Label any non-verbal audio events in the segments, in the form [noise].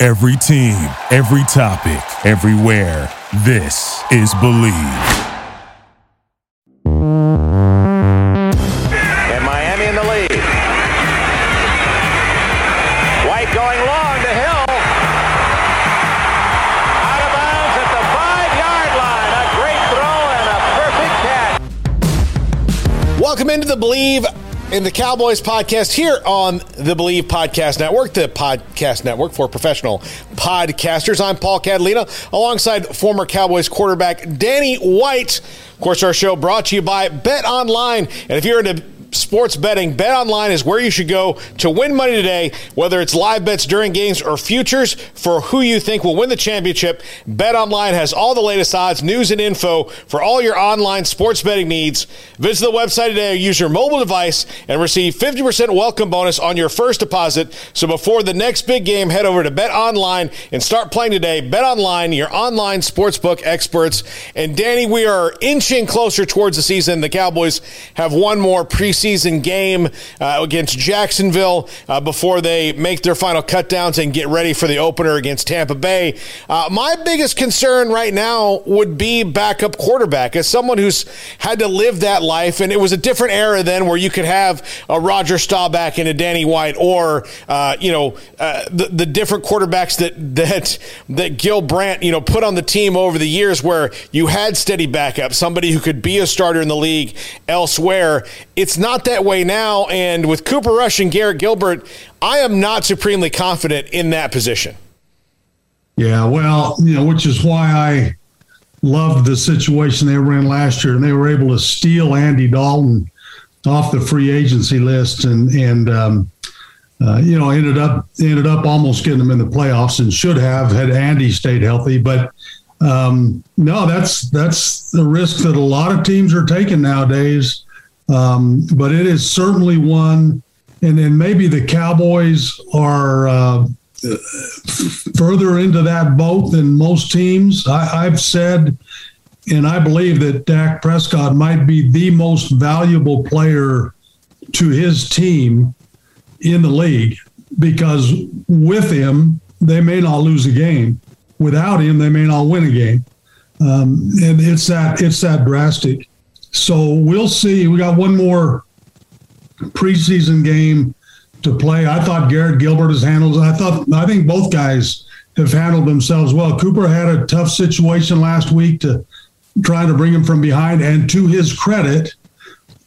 Every team, every topic, everywhere. This is Believe. And Miami in the lead. White going long to Hill. Out of bounds at the five yard line. A great throw and a perfect catch. Welcome into the Believe in the Cowboys podcast here on the Believe Podcast Network, the podcast network for professional podcasters. I'm Paul Catalina alongside former Cowboys quarterback Danny White. Of course, our show brought to you by Bet Online. And if you're into sports betting, Bet Online is where you should go to win money today, whether it's live bets during games or futures for who you think will win the championship. Bet Online has all the latest odds, news, and info for all your online sports betting needs. Visit the website today or use your mobile device and receive 50% welcome bonus on your first deposit. So before the next big game, head over to Bet Online and start playing today. Bet Online, your online sportsbook experts. And Danny, we are inching closer towards the season. The Cowboys have one more preseason preseason game uh, against Jacksonville uh, before they make their final cutdowns and get ready for the opener against Tampa Bay. Uh, my biggest concern right now would be backup quarterback. As someone who's had to live that life, and it was a different era then where you could have a Roger Staubach and a Danny White, or uh, you know uh, the, the different quarterbacks that that that Gil Brandt you know put on the team over the years, where you had steady backup, somebody who could be a starter in the league elsewhere. It's not not that way now. And with Cooper Rush and Garrett Gilbert, I am not supremely confident in that position. Yeah, well, you know, which is why I loved the situation they were in last year, and they were able to steal Andy Dalton off the free agency list, and and um, uh, you know ended up ended up almost getting them in the playoffs, and should have had Andy stayed healthy. But um, no, that's that's the risk that a lot of teams are taking nowadays. Um, but it is certainly one, and then maybe the Cowboys are uh, further into that boat than most teams. I, I've said, and I believe that Dak Prescott might be the most valuable player to his team in the league because with him, they may not lose a game. Without him, they may not win a game. Um, and it's that it's that drastic. So we'll see. We got one more preseason game to play. I thought Garrett Gilbert has handled. I thought I think both guys have handled themselves well. Cooper had a tough situation last week to try to bring him from behind, and to his credit,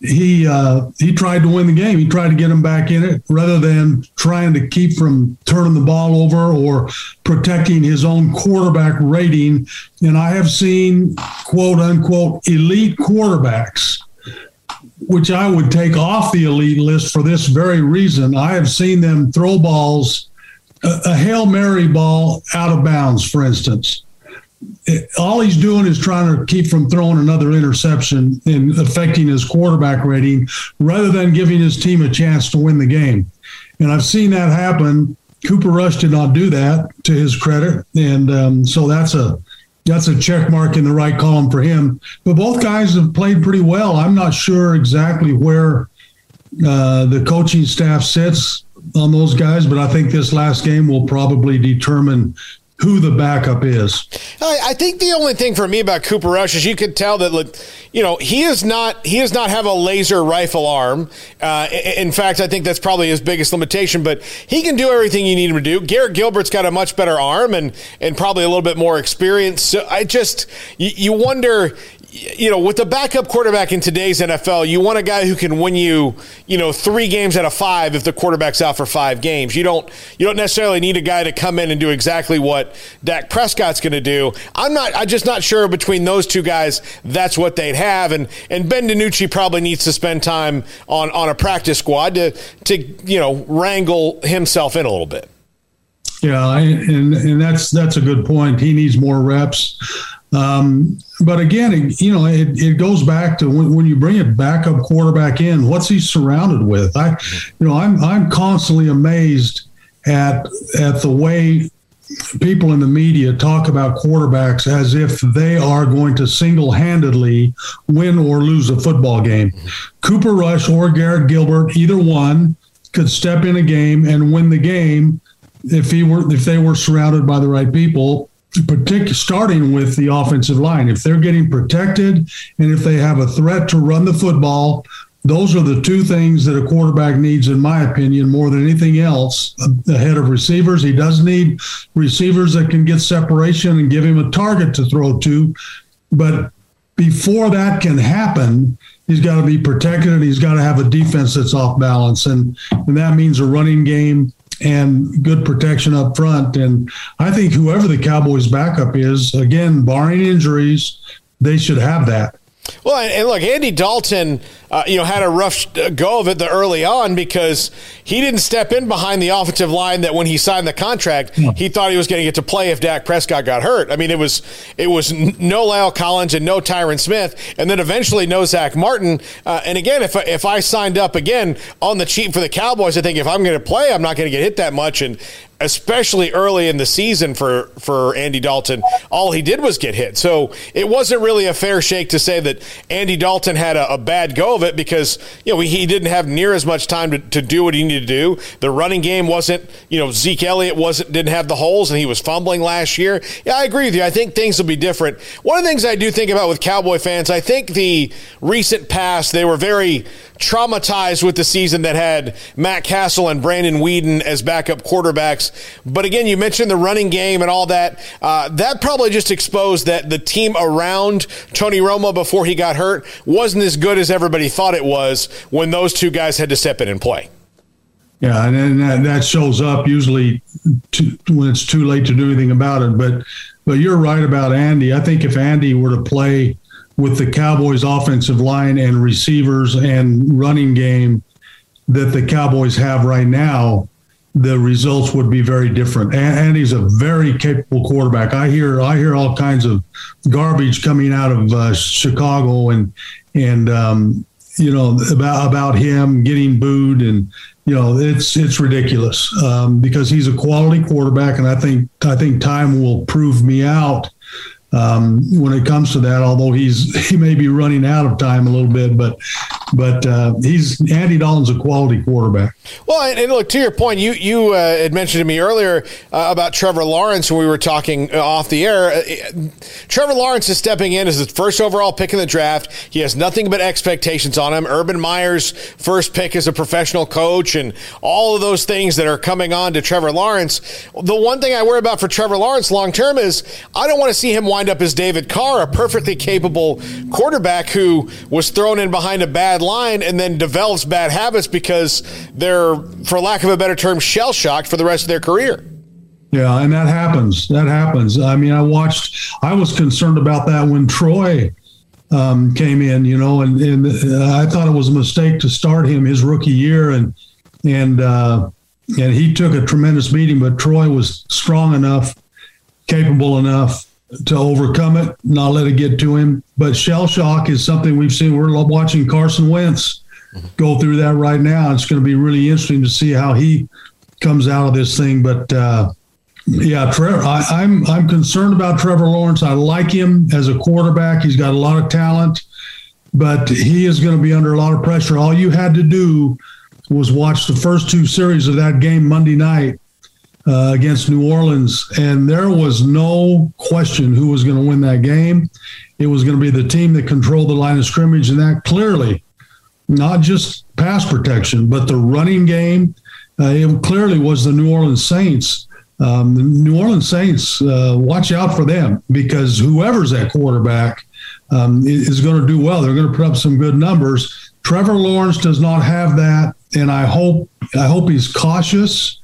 he uh, he tried to win the game. He tried to get him back in it rather than trying to keep from turning the ball over or protecting his own quarterback rating. And I have seen quote unquote elite quarterbacks, which I would take off the elite list for this very reason. I have seen them throw balls, a, a hail mary ball out of bounds, for instance all he's doing is trying to keep from throwing another interception and affecting his quarterback rating rather than giving his team a chance to win the game. And I've seen that happen. Cooper Rush did not do that to his credit, and um, so that's a that's a check mark in the right column for him. But both guys have played pretty well. I'm not sure exactly where uh, the coaching staff sits on those guys, but I think this last game will probably determine who the backup is. I think the only thing for me about Cooper Rush is you could tell that, you know, he is not he does not have a laser rifle arm. Uh, in fact, I think that's probably his biggest limitation. But he can do everything you need him to do. Garrett Gilbert's got a much better arm and and probably a little bit more experience. So I just you, you wonder, you know, with the backup quarterback in today's NFL, you want a guy who can win you, you know, three games out of five if the quarterback's out for five games. You don't you don't necessarily need a guy to come in and do exactly what Dak Prescott's going to do. I'm not. I'm just not sure between those two guys that's what they'd have. And and Ben DiNucci probably needs to spend time on on a practice squad to to you know wrangle himself in a little bit. Yeah, and and that's that's a good point. He needs more reps. Um, but again, it, you know, it, it goes back to when, when you bring a backup quarterback in, what's he surrounded with? I, you know, I'm I'm constantly amazed at at the way people in the media talk about quarterbacks as if they are going to single-handedly win or lose a football game. Cooper Rush or Garrett Gilbert, either one, could step in a game and win the game if he were if they were surrounded by the right people starting with the offensive line. If they're getting protected and if they have a threat to run the football those are the two things that a quarterback needs in my opinion more than anything else ahead of receivers. He does need receivers that can get separation and give him a target to throw to. But before that can happen he's got to be protected and he's got to have a defense that's off balance. And, and that means a running game and good protection up front. And I think whoever the Cowboys' backup is, again, barring injuries, they should have that. Well, and look, Andy Dalton, uh, you know, had a rough go of it the early on because he didn't step in behind the offensive line that when he signed the contract, yeah. he thought he was going to get to play if Dak Prescott got hurt. I mean, it was it was no La'el Collins and no Tyron Smith, and then eventually no Zack Martin. Uh, and again, if if I signed up again on the cheap for the Cowboys, I think if I'm going to play, I'm not going to get hit that much, and especially early in the season for for Andy Dalton, all he did was get hit. So it wasn't really a fair shake to say that Andy Dalton had a, a bad go of it because you know he didn't have near as much time to, to do what he needed to do. The running game wasn't you know Zeke Elliott wasn't didn't have the holes and he was fumbling last year. Yeah, I agree with you. I think things will be different. One of the things I do think about with Cowboy fans, I think the recent past they were very traumatized with the season that had Matt Cassel and Brandon Weeden as backup quarterbacks. But again, you mentioned the running game and all that. Uh, that probably just exposed that the team around Tony Romo before he got hurt wasn't as good as everybody thought it was when those two guys had to step in and play. Yeah, and that, that shows up usually to, when it's too late to do anything about it. But but you're right about Andy. I think if Andy were to play with the Cowboys' offensive line and receivers and running game that the Cowboys have right now, the results would be very different. And he's a very capable quarterback. I hear I hear all kinds of garbage coming out of uh, Chicago and and um, you know about about him getting booed and you know it's it's ridiculous um, because he's a quality quarterback and I think I think time will prove me out um, when it comes to that. Although he's [laughs] he may be running out of time a little bit, but but uh, he's Andy Dalton's a quality quarterback. Well, and, look to your point, you you uh, had mentioned to me earlier uh, about Trevor Lawrence when we were talking uh, off the air. Uh, Trevor Lawrence is stepping in as the first overall pick in the draft. He has nothing but expectations on him. Urban Meyer's first pick as a professional coach, and all of those things that are coming on to Trevor Lawrence. The one thing I worry about for Trevor Lawrence long term is I don't want to see him wind up as David Carr, a perfectly capable quarterback who was thrown in behind a bad line and then develops bad habits because they're, for lack of a better term, shell shocked for the rest of their career. Yeah, and that happens. That happens. I mean, I watched. I was concerned about that when Troy um, came in. You know, and and uh, I thought it was a mistake to start him his rookie year, and and uh, and he took a tremendous beating. But Troy was strong enough, capable enough to overcome it, not let it get to him. But shell shock is something we've seen. We're watching Carson Wentz go through that right now. It's going to be really interesting to see how he comes out of this thing. But uh, yeah, Trevor, I, I'm I'm concerned about Trevor Lawrence. I like him as a quarterback. He's got a lot of talent, but he is going to be under a lot of pressure. All you had to do was watch the first two series of that game Monday night uh, against New Orleans, and there was no question who was going to win that game. It was going to be the team that controlled the line of scrimmage, and that clearly, not just pass protection, but the running game. Uh, it clearly was the New Orleans Saints. Um, the New Orleans Saints, uh, watch out for them because whoever's at quarterback um, is going to do well. They're going to put up some good numbers. Trevor Lawrence does not have that, and I hope I hope he's cautious.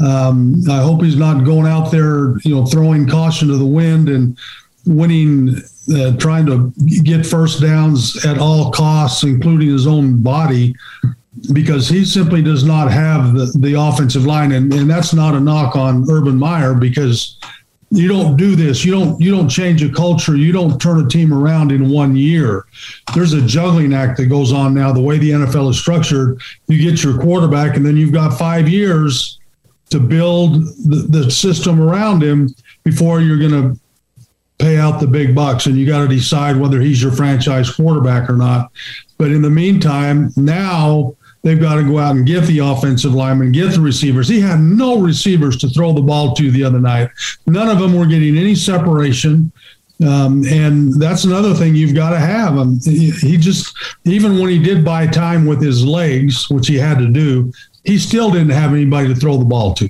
Um, I hope he's not going out there, you know, throwing caution to the wind and winning, uh, trying to get first downs at all costs, including his own body. because he simply does not have the, the offensive line. And, and that's not a knock on Urban Meyer because you don't do this. You don't you don't change a culture. You don't turn a team around in one year. There's a juggling act that goes on now. The way the NFL is structured, you get your quarterback, and then you've got five years to build the, the system around him before you're going to pay out the big bucks. And you got to decide whether he's your franchise quarterback or not. But in the meantime, now they've got to go out and get the offensive lineman, get the receivers. He had no receivers to throw the ball to the other night. None of them were getting any separation. Um, and that's another thing you've got to have. Um, he, he just, even when he did buy time with his legs, which he had to do, he still didn't have anybody to throw the ball to.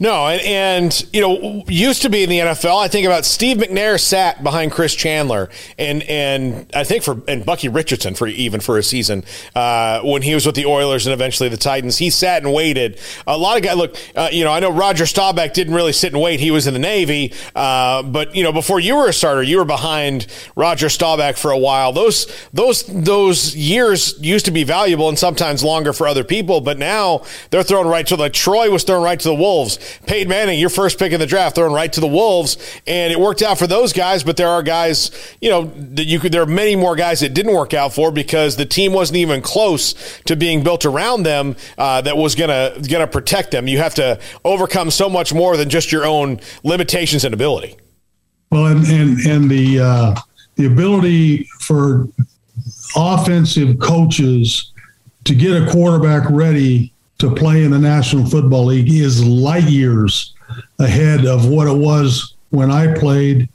No, and, and, you know, used to be in the NFL. I think about Steve McNair sat behind Chris Chandler, and and I think for and Bucky Richardson for even for a season uh, when he was with the Oilers and eventually the Titans. He sat and waited. A lot of guys look. Uh, you know, I know Roger Staubach didn't really sit and wait. He was in the Navy, uh, but you know, before you were a starter, you were behind Roger Staubach for a while. Those those those years used to be valuable and sometimes longer for other people, but now they're thrown right to the. Troy was thrown right to the Wolves. Peyton Manning, your first pick in the draft, thrown right to the Wolves, and it worked out for those guys. But there are guys, you know, that you could. There are many more guys that didn't work out for because the team wasn't even close to being built around them uh, that was gonna gonna protect them. You have to overcome so much more than just your own limitations and ability. Well, and and and the uh, the ability for offensive coaches to get a quarterback ready to play in the National Football League is light years ahead of what it was when I played.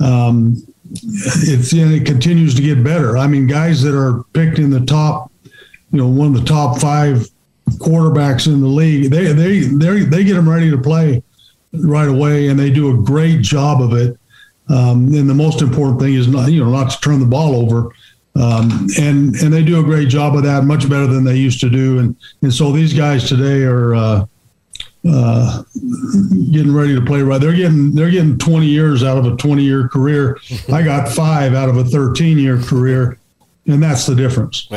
Um, it's and it continues to get better. I mean, guys that are picked in the top, you know, one of the top five quarterbacks in the league, they they they they get them ready to play right away, and they do a great job of it. Um, and the most important thing is not you know not to turn the ball over. Um, and and they do a great job of that, much better than they used to do. And and so these guys today are uh, uh, getting ready to play right. They're getting they're getting 20 years out of a 20 year career. [laughs] I got five out of a 13 year career, and that's the difference.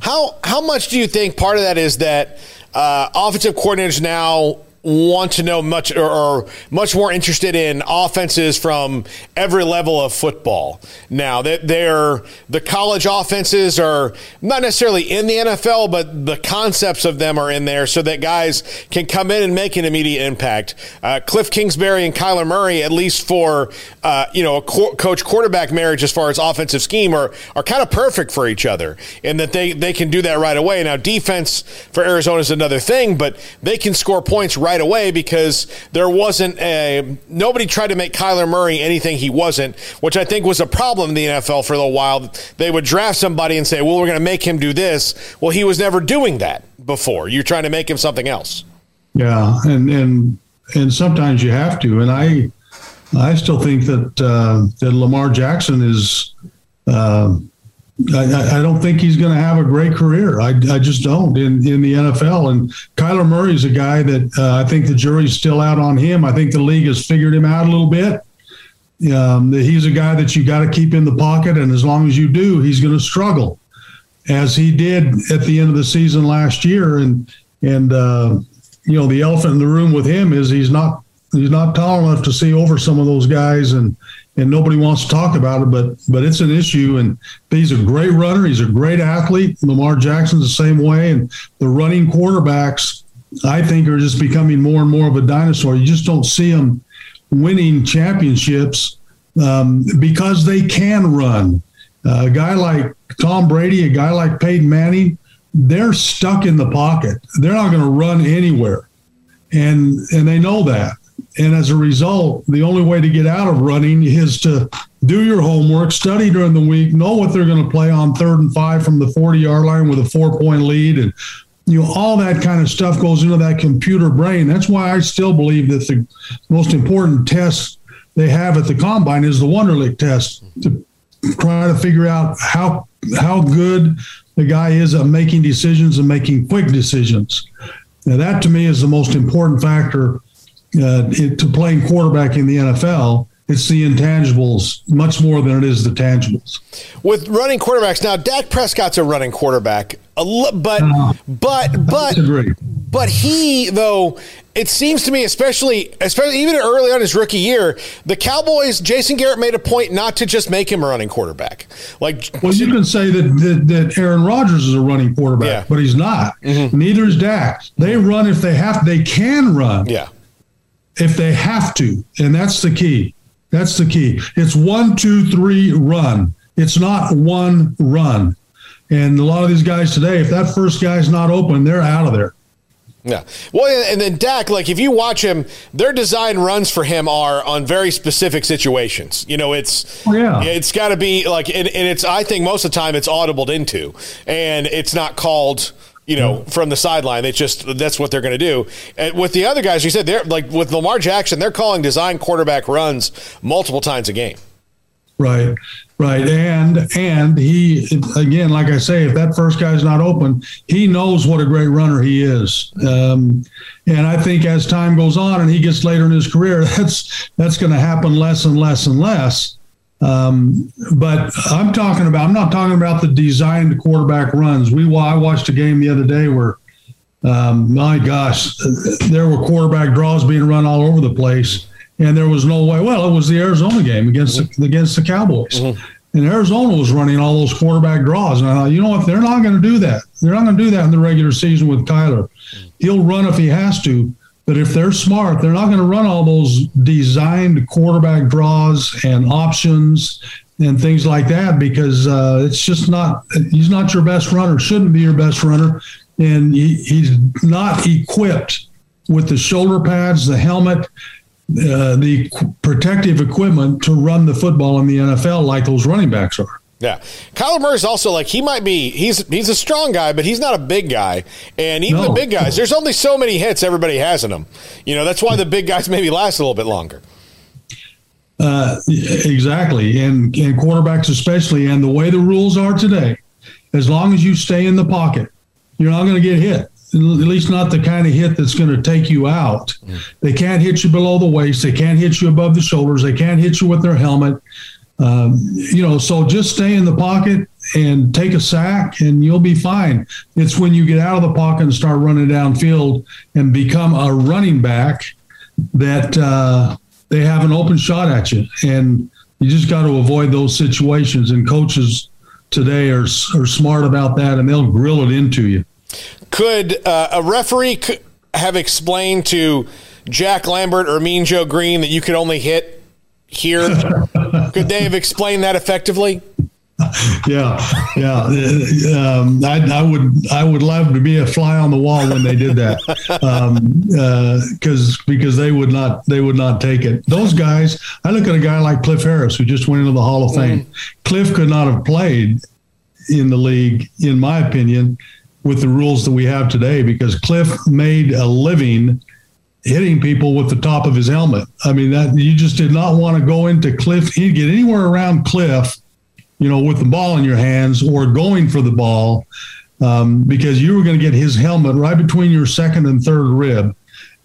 How how much do you think part of that is that uh, offensive coordinators now want to know much or, or, much more interested in offenses from every level of football. Now that they're the college offenses are not necessarily in the NFL, but the concepts of them are in there so that guys can come in and make an immediate impact. Uh, Cliff Kingsbury and Kyler Murray, at least for uh, you know a co- coach quarterback marriage as far as offensive scheme, are are kind of perfect for each other in that they they can do that right away. Now defense for Arizona is another thing, but they can score points right right away because there wasn't a nobody tried to make Kyler Murray anything he wasn't, which I think was a problem in the NFL for a little while. They would draft somebody and say, "Well, we're going to make him do this." Well, he was never doing that before. You're trying to make him something else. Yeah, and and and sometimes you have to. And I I still think that uh, that Lamar Jackson is. Uh, I, I, don't think he's going to have a great career. I, I just don't in, in the NFL. And Kyler Murray is a guy that uh, I think the jury's still out on him. I think the league has figured him out a little bit. Um, he's a guy that you got to keep in the pocket, and as long as you do, he's going to struggle, as he did at the end of the season last year. And and uh, you know the elephant in the room with him is he's not he's not tall enough to see over some of those guys, and and nobody wants to talk about it, but but it's an issue. And he's a great runner. He's a great athlete. Lamar Jackson's the same way. And the running quarterbacks, I think, are just becoming more and more of a dinosaur. You just don't see them winning championships um, because they can run. Uh, a guy like Tom Brady, a guy like Peyton Manning, they're stuck in the pocket. They're not going to run anywhere, and and they know that. And as a result, the only way to get out of running is to do your homework, study during the week, know what they're going to play on third and five from the 40 yard line with a four point lead. And, you know, all that kind of stuff goes into that computer brain. That's why I still believe that the most important test they have at the combine is the Wonderlic test to try to figure out how how good the guy is at making decisions and making quick decisions. Now, that to me is the most important factor uh, to playing quarterback in the NFL. It's the intangibles much more than it is the tangibles. With running quarterbacks now, Dak Prescott's a running quarterback, but Uh, but but but he though it seems to me, especially especially even early on his rookie year, the Cowboys. Jason Garrett made a point not to just make him a running quarterback. Like Well, you can say that, that that Aaron Rodgers is a running quarterback, Yeah. but he's not. Neither is Dak. They run if they have. They can run yeah. If they have to, and that's the key. That's the key. It's one, two, three, run. It's not one run. And a lot of these guys today, if that first guy's not open, they're out of there. Yeah. Well, and then Dak, like if you watch him, their design runs for him are on very specific situations. You know, it's Oh, yeah. it's got to be like, and, and it's I think most of the time it's audibled into, and it's not called. You know, from the sideline, it's just that's what they're going to do. And with the other guys, you said they're like with Lamar Jackson, they're calling design quarterback runs multiple times a game. Right, right, and and he again, like I say, if that first guy's not open, he knows what a great runner he is. Um, and I think as time goes on and he gets later in his career, [laughs] that's that's going to happen less and less and less. Um, but I'm talking about I'm not talking about the designed quarterback runs. We I watched a game the other day where um, my gosh, there were quarterback draws being run all over the place, and there was no way. Well, it was the Arizona game against the, against the Cowboys, and Arizona was running all those quarterback draws. And I thought, you know what? They're not going to do that. They're not going to do that in the regular season with Kyler. He'll run if he has to, but if they're smart, they're not going to run all those designed quarterback draws and options and things like that because uh, it's just not. He's not your best runner. Shouldn't be your best runner, and he, he's not equipped with the shoulder pads, the helmet, uh, the protective equipment to run the football in the NFL like those running backs are. Yeah, Kyler Murray's also like he might be he's he's a strong guy, but he's not a big guy. And even the big guys, there's only so many hits everybody has in them. You know, that's why the big guys maybe last a little bit longer. Uh, exactly, and and quarterbacks especially, and the way the rules are today, as long as you stay in the pocket, you're not going to get hit. At least not the kind of hit that's going to take you out. They can't hit you below the waist. They can't hit you above the shoulders. They can't hit you with their helmet. Um, you know, so just stay in the pocket and take a sack, and you'll be fine. It's when you get out of the pocket and start running downfield and become a running back that uh, they have an open shot at you, and you just got to avoid those situations. And coaches today are are smart about that, and they'll grill it into you. Could uh, a referee c- have explained to Jack Lambert or Mean Joe Greene that you could only hit here? [laughs] could they have explained that effectively? [laughs] Yeah, yeah. Uh, Um, I, I would, I would love to be a fly on the wall when they did that, because because they would not, they would not take it. Those guys. I look at a guy like Cliff Harris, who just went into the Hall of Fame. Cliff could not have played in the league, in my opinion, with the rules that we have today, because Cliff made a living hitting people with the top of his helmet. I mean, that you just did not want to go into Cliff. He'd get anywhere around Cliff you know, with the ball in your hands or going for the ball, um, because you were going to get his helmet right between your second and third rib.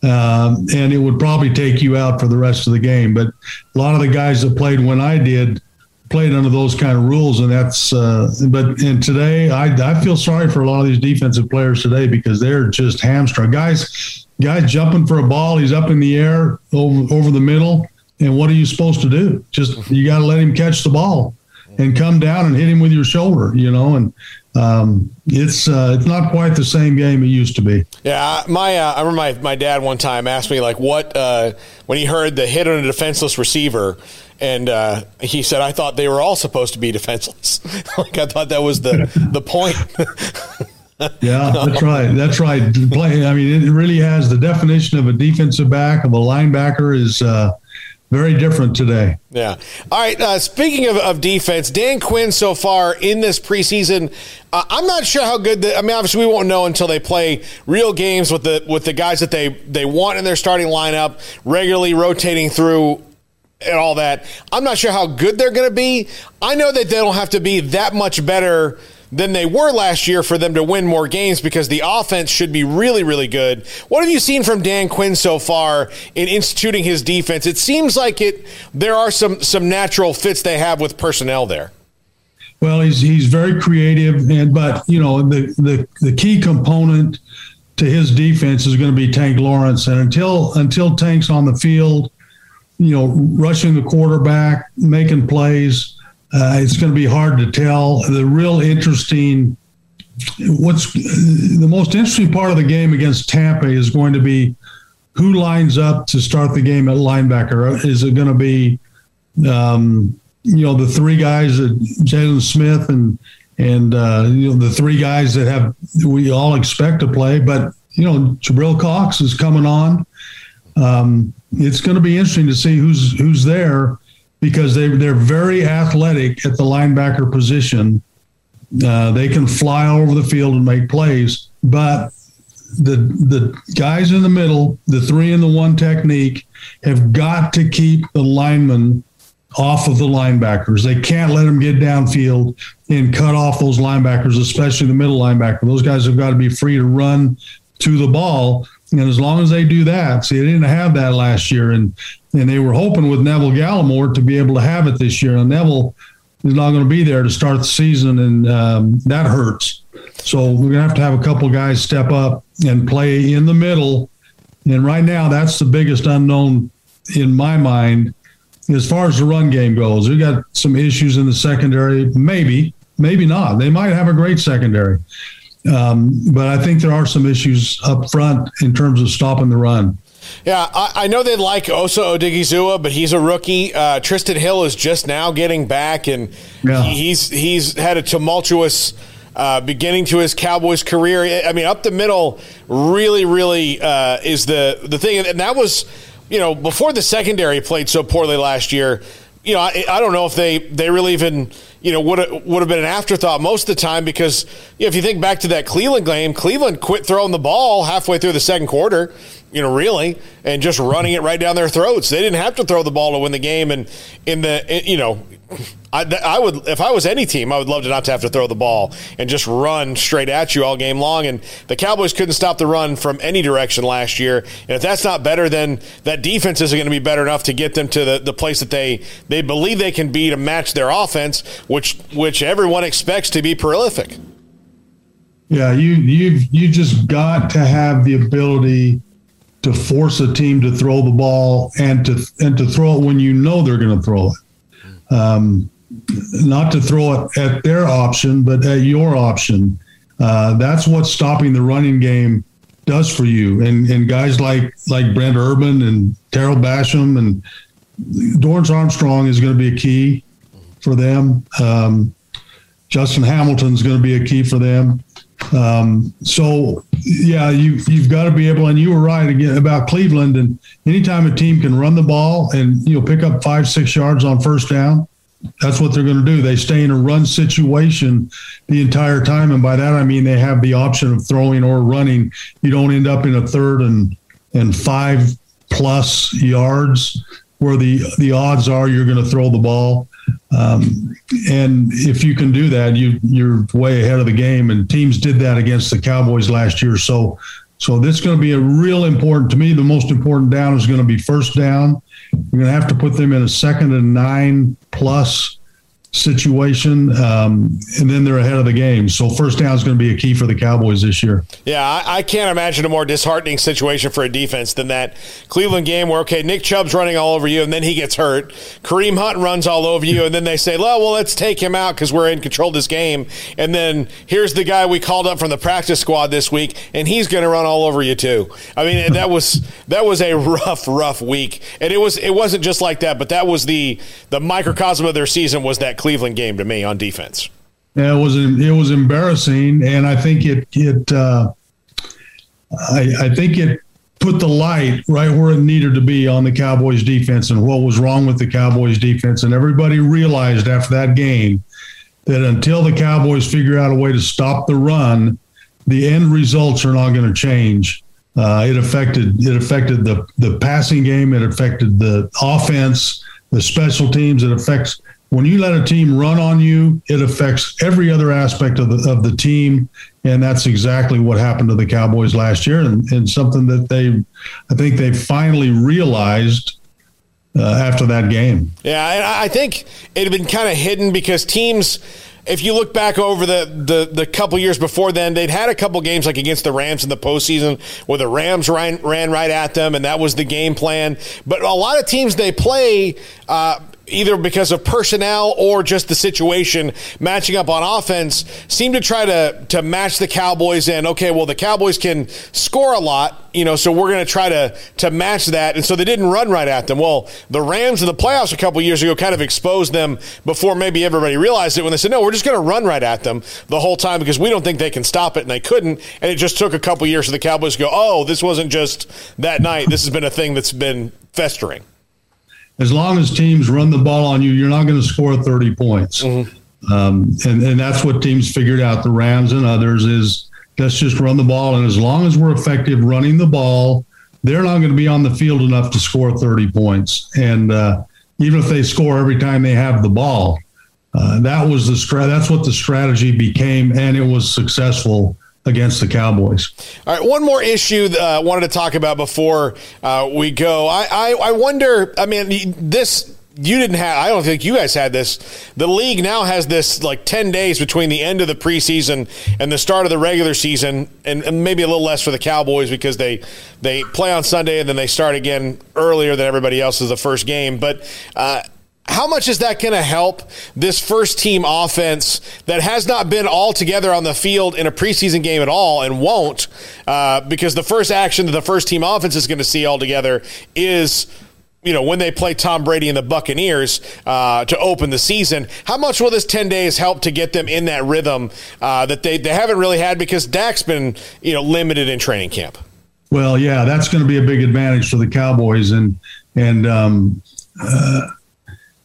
Um, and it would probably take you out for the rest of the game. But a lot of the guys that played when I did played under those kind of rules, and that's. Uh, but and today, I I feel sorry for a lot of these defensive players today because they're just hamstrung. Guys, guys jumping for a ball, he's up in the air over over the middle, and what are you supposed to do? Just you got to let him catch the ball and come down and hit him with your shoulder, you know, and um, it's uh, it's not quite the same game it used to be. Yeah, my uh, I remember my, my dad one time asked me like what uh, when he heard the hit on a defenseless receiver, and uh, he said I thought they were all supposed to be defenseless. [laughs] like I thought that was the the point. [laughs] [laughs] Yeah, that's right. That's right. Play. I mean, it really has the definition of a defensive back of a linebacker is uh, very different today. Yeah. All right. Uh, speaking of, of defense, Dan Quinn so far in this preseason, uh, I'm not sure how good. The, I mean, obviously we won't know until they play real games with the with the guys that they they want in their starting lineup, regularly rotating through and all that. I'm not sure how good they're going to be. I know that they don't have to be that much better than they were last year for them to win more games because the offense should be really, really good. What have you seen from Dan Quinn so far in instituting his defense? It seems like it. There are some some natural fits they have with personnel there. Well, he's he's very creative, and but you know the the the key component to his defense is going to be Tank Lawrence, and until until Tank's on the field, you know, rushing the quarterback, making plays, uh, it's going to be hard to tell. The real interesting, what's the most interesting part of the game against Tampa is going to be who lines up to start the game at linebacker. Is it going to be um, you know the three guys that Jaylon Smith and and uh, you know the three guys that have we all expect to play, but you know Jabril Cox is coming on. Um, it's going to be interesting to see who's who's there because they they're very athletic at the linebacker position. Uh, they can fly over the field and make plays, but the the guys in the middle, the three and the one technique, have got to keep the linemen off of the linebackers. They can't let them get downfield and cut off those linebackers, especially the middle linebacker. Those guys have got to be free to run to the ball. And as long as they do that, see, they didn't have that last year, and and they were hoping with Neville Gallimore to be able to have it this year. And Neville is not going to be there to start the season, and um, that hurts. So we're going to have to have a couple guys step up and play in the middle. And right now, that's the biggest unknown in my mind as far as the run game goes, We've got some issues in the secondary. Maybe, maybe not. They might have a great secondary. Um, but I think there are some issues up front in terms of stopping the run. Yeah, I, I know they like Osa Odighizuwa, but he's a rookie. Uh, Trysten Hill is just now getting back, and yeah. he's he's had a tumultuous uh, beginning to his Cowboys career. I mean, up the middle, really, really uh, is the the thing, and that was you know, before the secondary played so poorly last year, you know, I, I don't know if they, they really even, you know, would would have been an afterthought most of the time because you know, if you think back to that Cleveland game, Cleveland quit throwing the ball halfway through the second quarter, you know, really, and just running it right down their throats. They didn't have to throw the ball to win the game. And in the, you know, I, I would, if I was any team, I would love to not to have to throw the ball and just run straight at you all game long. And the Cowboys couldn't stop the run from any direction last year. And if that's not better, then that defense isn't going to be better enough to get them to the, the place that they, they believe they can be to match their offense, which which everyone expects to be prolific. Yeah, you you you just got to have the ability to force a team to throw the ball and to and to throw it when you know they're going to throw it. Um, not to throw it at their option, but at your option. Uh, that's what stopping the running game does for you. And and guys like like Brent Urban and Tarell Basham and Dorance Armstrong is going to be a key for them. Um, Justin Hamilton's going to be a key for them. Um, so yeah, you you've got to be able. And you were right again about Cleveland. And anytime a team can run the ball and you know pick up five six yards on first down, that's what they're going to do. They stay in a run situation the entire time, and by that I mean they have the option of throwing or running. You don't end up in a third and and five plus yards where the the odds are you're going to throw the ball. Um, and if you can do that, you you're way ahead of the game. And teams did that against the Cowboys last year. So so this is going to be a real important to me. The most important down is going to be first down. You're going to have to put them in a second and nine plus situation, um, and then they're ahead of the game. So first down is going to be a key for the Cowboys this year. Yeah, I, I, can't imagine a more disheartening situation for a defense than that Cleveland game where okay, Nick Chubb's running all over you, and then he gets hurt. Kareem Hunt runs all over you, and then they say, well, well, let's take him out because we're in control of this game. And then here's the guy we called up from the practice squad this week, and he's going to run all over you too. I mean, that was [laughs] that was a rough, rough week, and it was it wasn't just like that, but that was the the microcosm of their season was that. Cleveland game to me on defense. Yeah, it was it was embarrassing, and I think it it uh, I, I think it put the light right where it needed to be on the Cowboys defense and what was wrong with the Cowboys defense, and everybody realized after that game that until the Cowboys figure out a way to stop the run, the end results are not going to change. Uh, it affected it affected the the passing game. It affected the offense, the special teams. It affects when you let a team run on you, it affects every other aspect of the of the team, and that's exactly what happened to the Cowboys last year, and, and something that they, I think they finally realized uh, after that game. Yeah, I think it had been kind of hidden because teams if you look back over the, the, the couple years before then, they'd had a couple games like against the Rams in the postseason where the Rams ran, ran right at them, and that was the game plan. But a lot of teams they play, uh, either because of personnel or just the situation matching up on offense, seem to try to to match the Cowboys and okay, well the Cowboys can score a lot, you know, so we're going to try to to match that, and so they didn't run right at them. Well, the Rams in the playoffs a couple years ago kind of exposed them before maybe everybody realized it when they said no, we're just going to run right at them the whole time because we don't think they can stop it, and they couldn't, and it just took a couple years for the Cowboys to go, oh, this wasn't just that night, this has been a thing that's been festering as long as teams run the ball on you, you're not going to score 30 points. Mm-hmm. Um, and, and that's what teams figured out, the Rams and others, is let's just run the ball. And as long as we're effective running the ball, they're not going to be on the field enough to score 30 points. And uh, even if they score every time they have the ball, uh, that was the strat. That's what the strategy became, and it was successful against the Cowboys. All right, one more issue I uh, wanted to talk about before uh, we go. I, I, I wonder. I mean, this you didn't have i don't think you guys had this the league now has this like 10 days between the end of the preseason and the start of the regular season and, and, maybe a little less for the cowboys because they they play on sunday and then they start again earlier than everybody else is the first game but uh, how much is that going to help this first team offense that has not been all together on the field in a preseason game at all and won't uh, because the first action that the first team offense is going to see all together is you know when they play Tom Brady and the Buccaneers uh, to open the season. How much will this ten days help to get them in that rhythm uh, that they, they haven't really had because Dak's been you know limited in training camp? Well, yeah, that's going to be a big advantage for the Cowboys and and um, uh,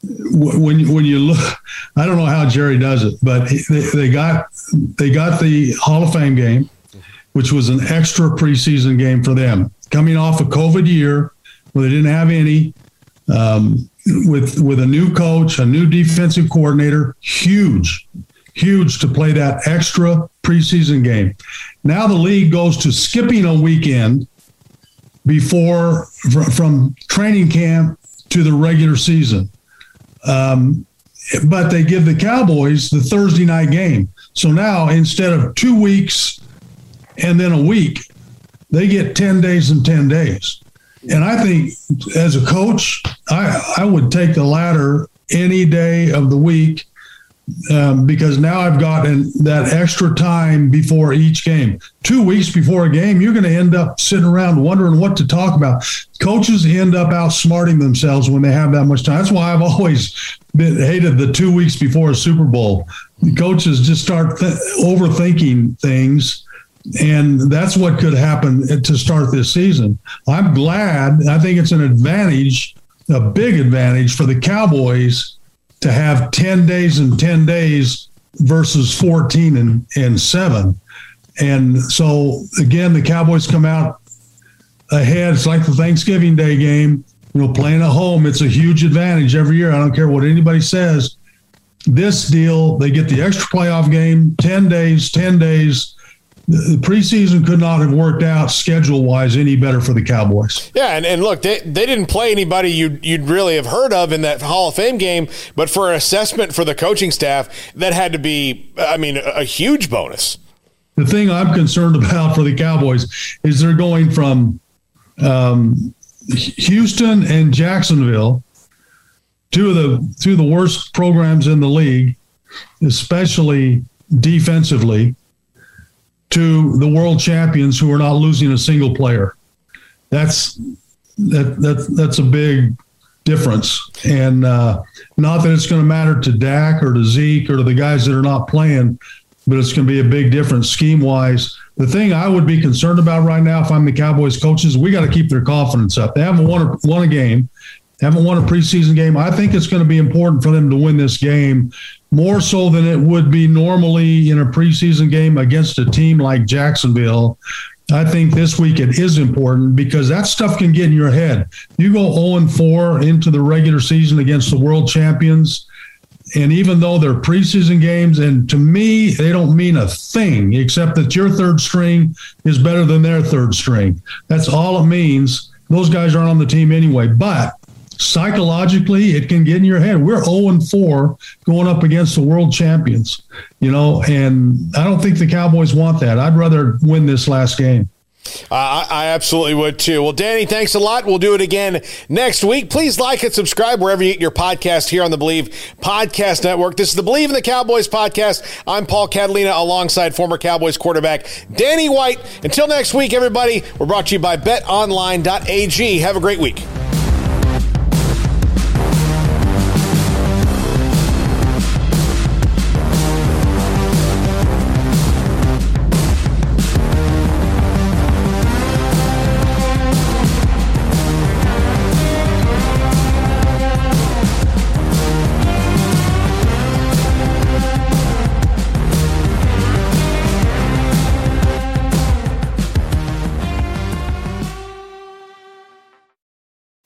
when you, when you look, I don't know how Jerry does it, but they, they got they got the Hall of Fame game, which was an extra preseason game for them, coming off a COVID year where they didn't have any, um, with with a new coach, a new defensive coordinator, huge, huge to play that extra preseason game. Now the league goes to skipping a weekend before from training camp to the regular season. Um, but they give the Cowboys the Thursday night game. So now instead of two weeks and then a week, they get 10 days and 10 days. And I think as a coach, I, I would take the latter any day of the week um, because now I've gotten that extra time before each game. Two weeks before a game, you're going to end up sitting around wondering what to talk about. Coaches end up outsmarting themselves when they have that much time. That's why I've always been hated the two weeks before a Super Bowl. Coaches just start th- overthinking things. And that's what could happen to start this season. I'm glad. I think it's an advantage, a big advantage for the Cowboys to have 10 days and 10 days versus 14 and, and 7. And so, again, the Cowboys come out ahead. It's like the Thanksgiving Day game. You know, playing at home, it's a huge advantage every year. I don't care what anybody says. This deal, they get the extra playoff game, 10 days, 10 days the preseason could not have worked out schedule wise any better for the Cowboys. Yeah, and, and look, they, they didn't play anybody you'd, you'd really have heard of in that Hall of Fame game, but for an assessment for the coaching staff, that had to be, I mean, a, a huge bonus. The thing I'm concerned [laughs] about for the Cowboys is they're going from um, Houston and Jacksonville, two of the two of the worst programs in the league, especially defensively to the world champions who are not losing a single player. That's that that that's a big difference, and uh, not that it's going to matter to Dak or to Zeke or to the guys that are not playing, but it's going to be a big difference scheme wise. The thing I would be concerned about right now, if I'm the Cowboys coaches, we got to keep their confidence up. They haven't won a, won a game, haven't won a preseason game. I think it's going to be important for them to win this game more so than it would be normally in a preseason game against a team like Jacksonville. I think this week it is important because that stuff can get in your head. You go 0 4 into the regular season against the world champions. and even though they're preseason games, and to me, they don't mean a thing except that your third string is better than their third string. That's all it means. Those guys aren't on the team anyway. But psychologically, it can get in your head. We're 0 and 4 going up against the world champions, you know, and I don't think the Cowboys want that. I'd rather win this last game. Uh, I, I absolutely would too. Well, Danny, thanks a lot. We'll do it again next week. Please like and subscribe wherever you get your podcast here on the Believe Podcast Network. This is the Believe in the Cowboys podcast. I'm Paul Catalina alongside former Cowboys quarterback Danny White. Until next week, everybody, we're brought to you by betonline.ag. Have a great week.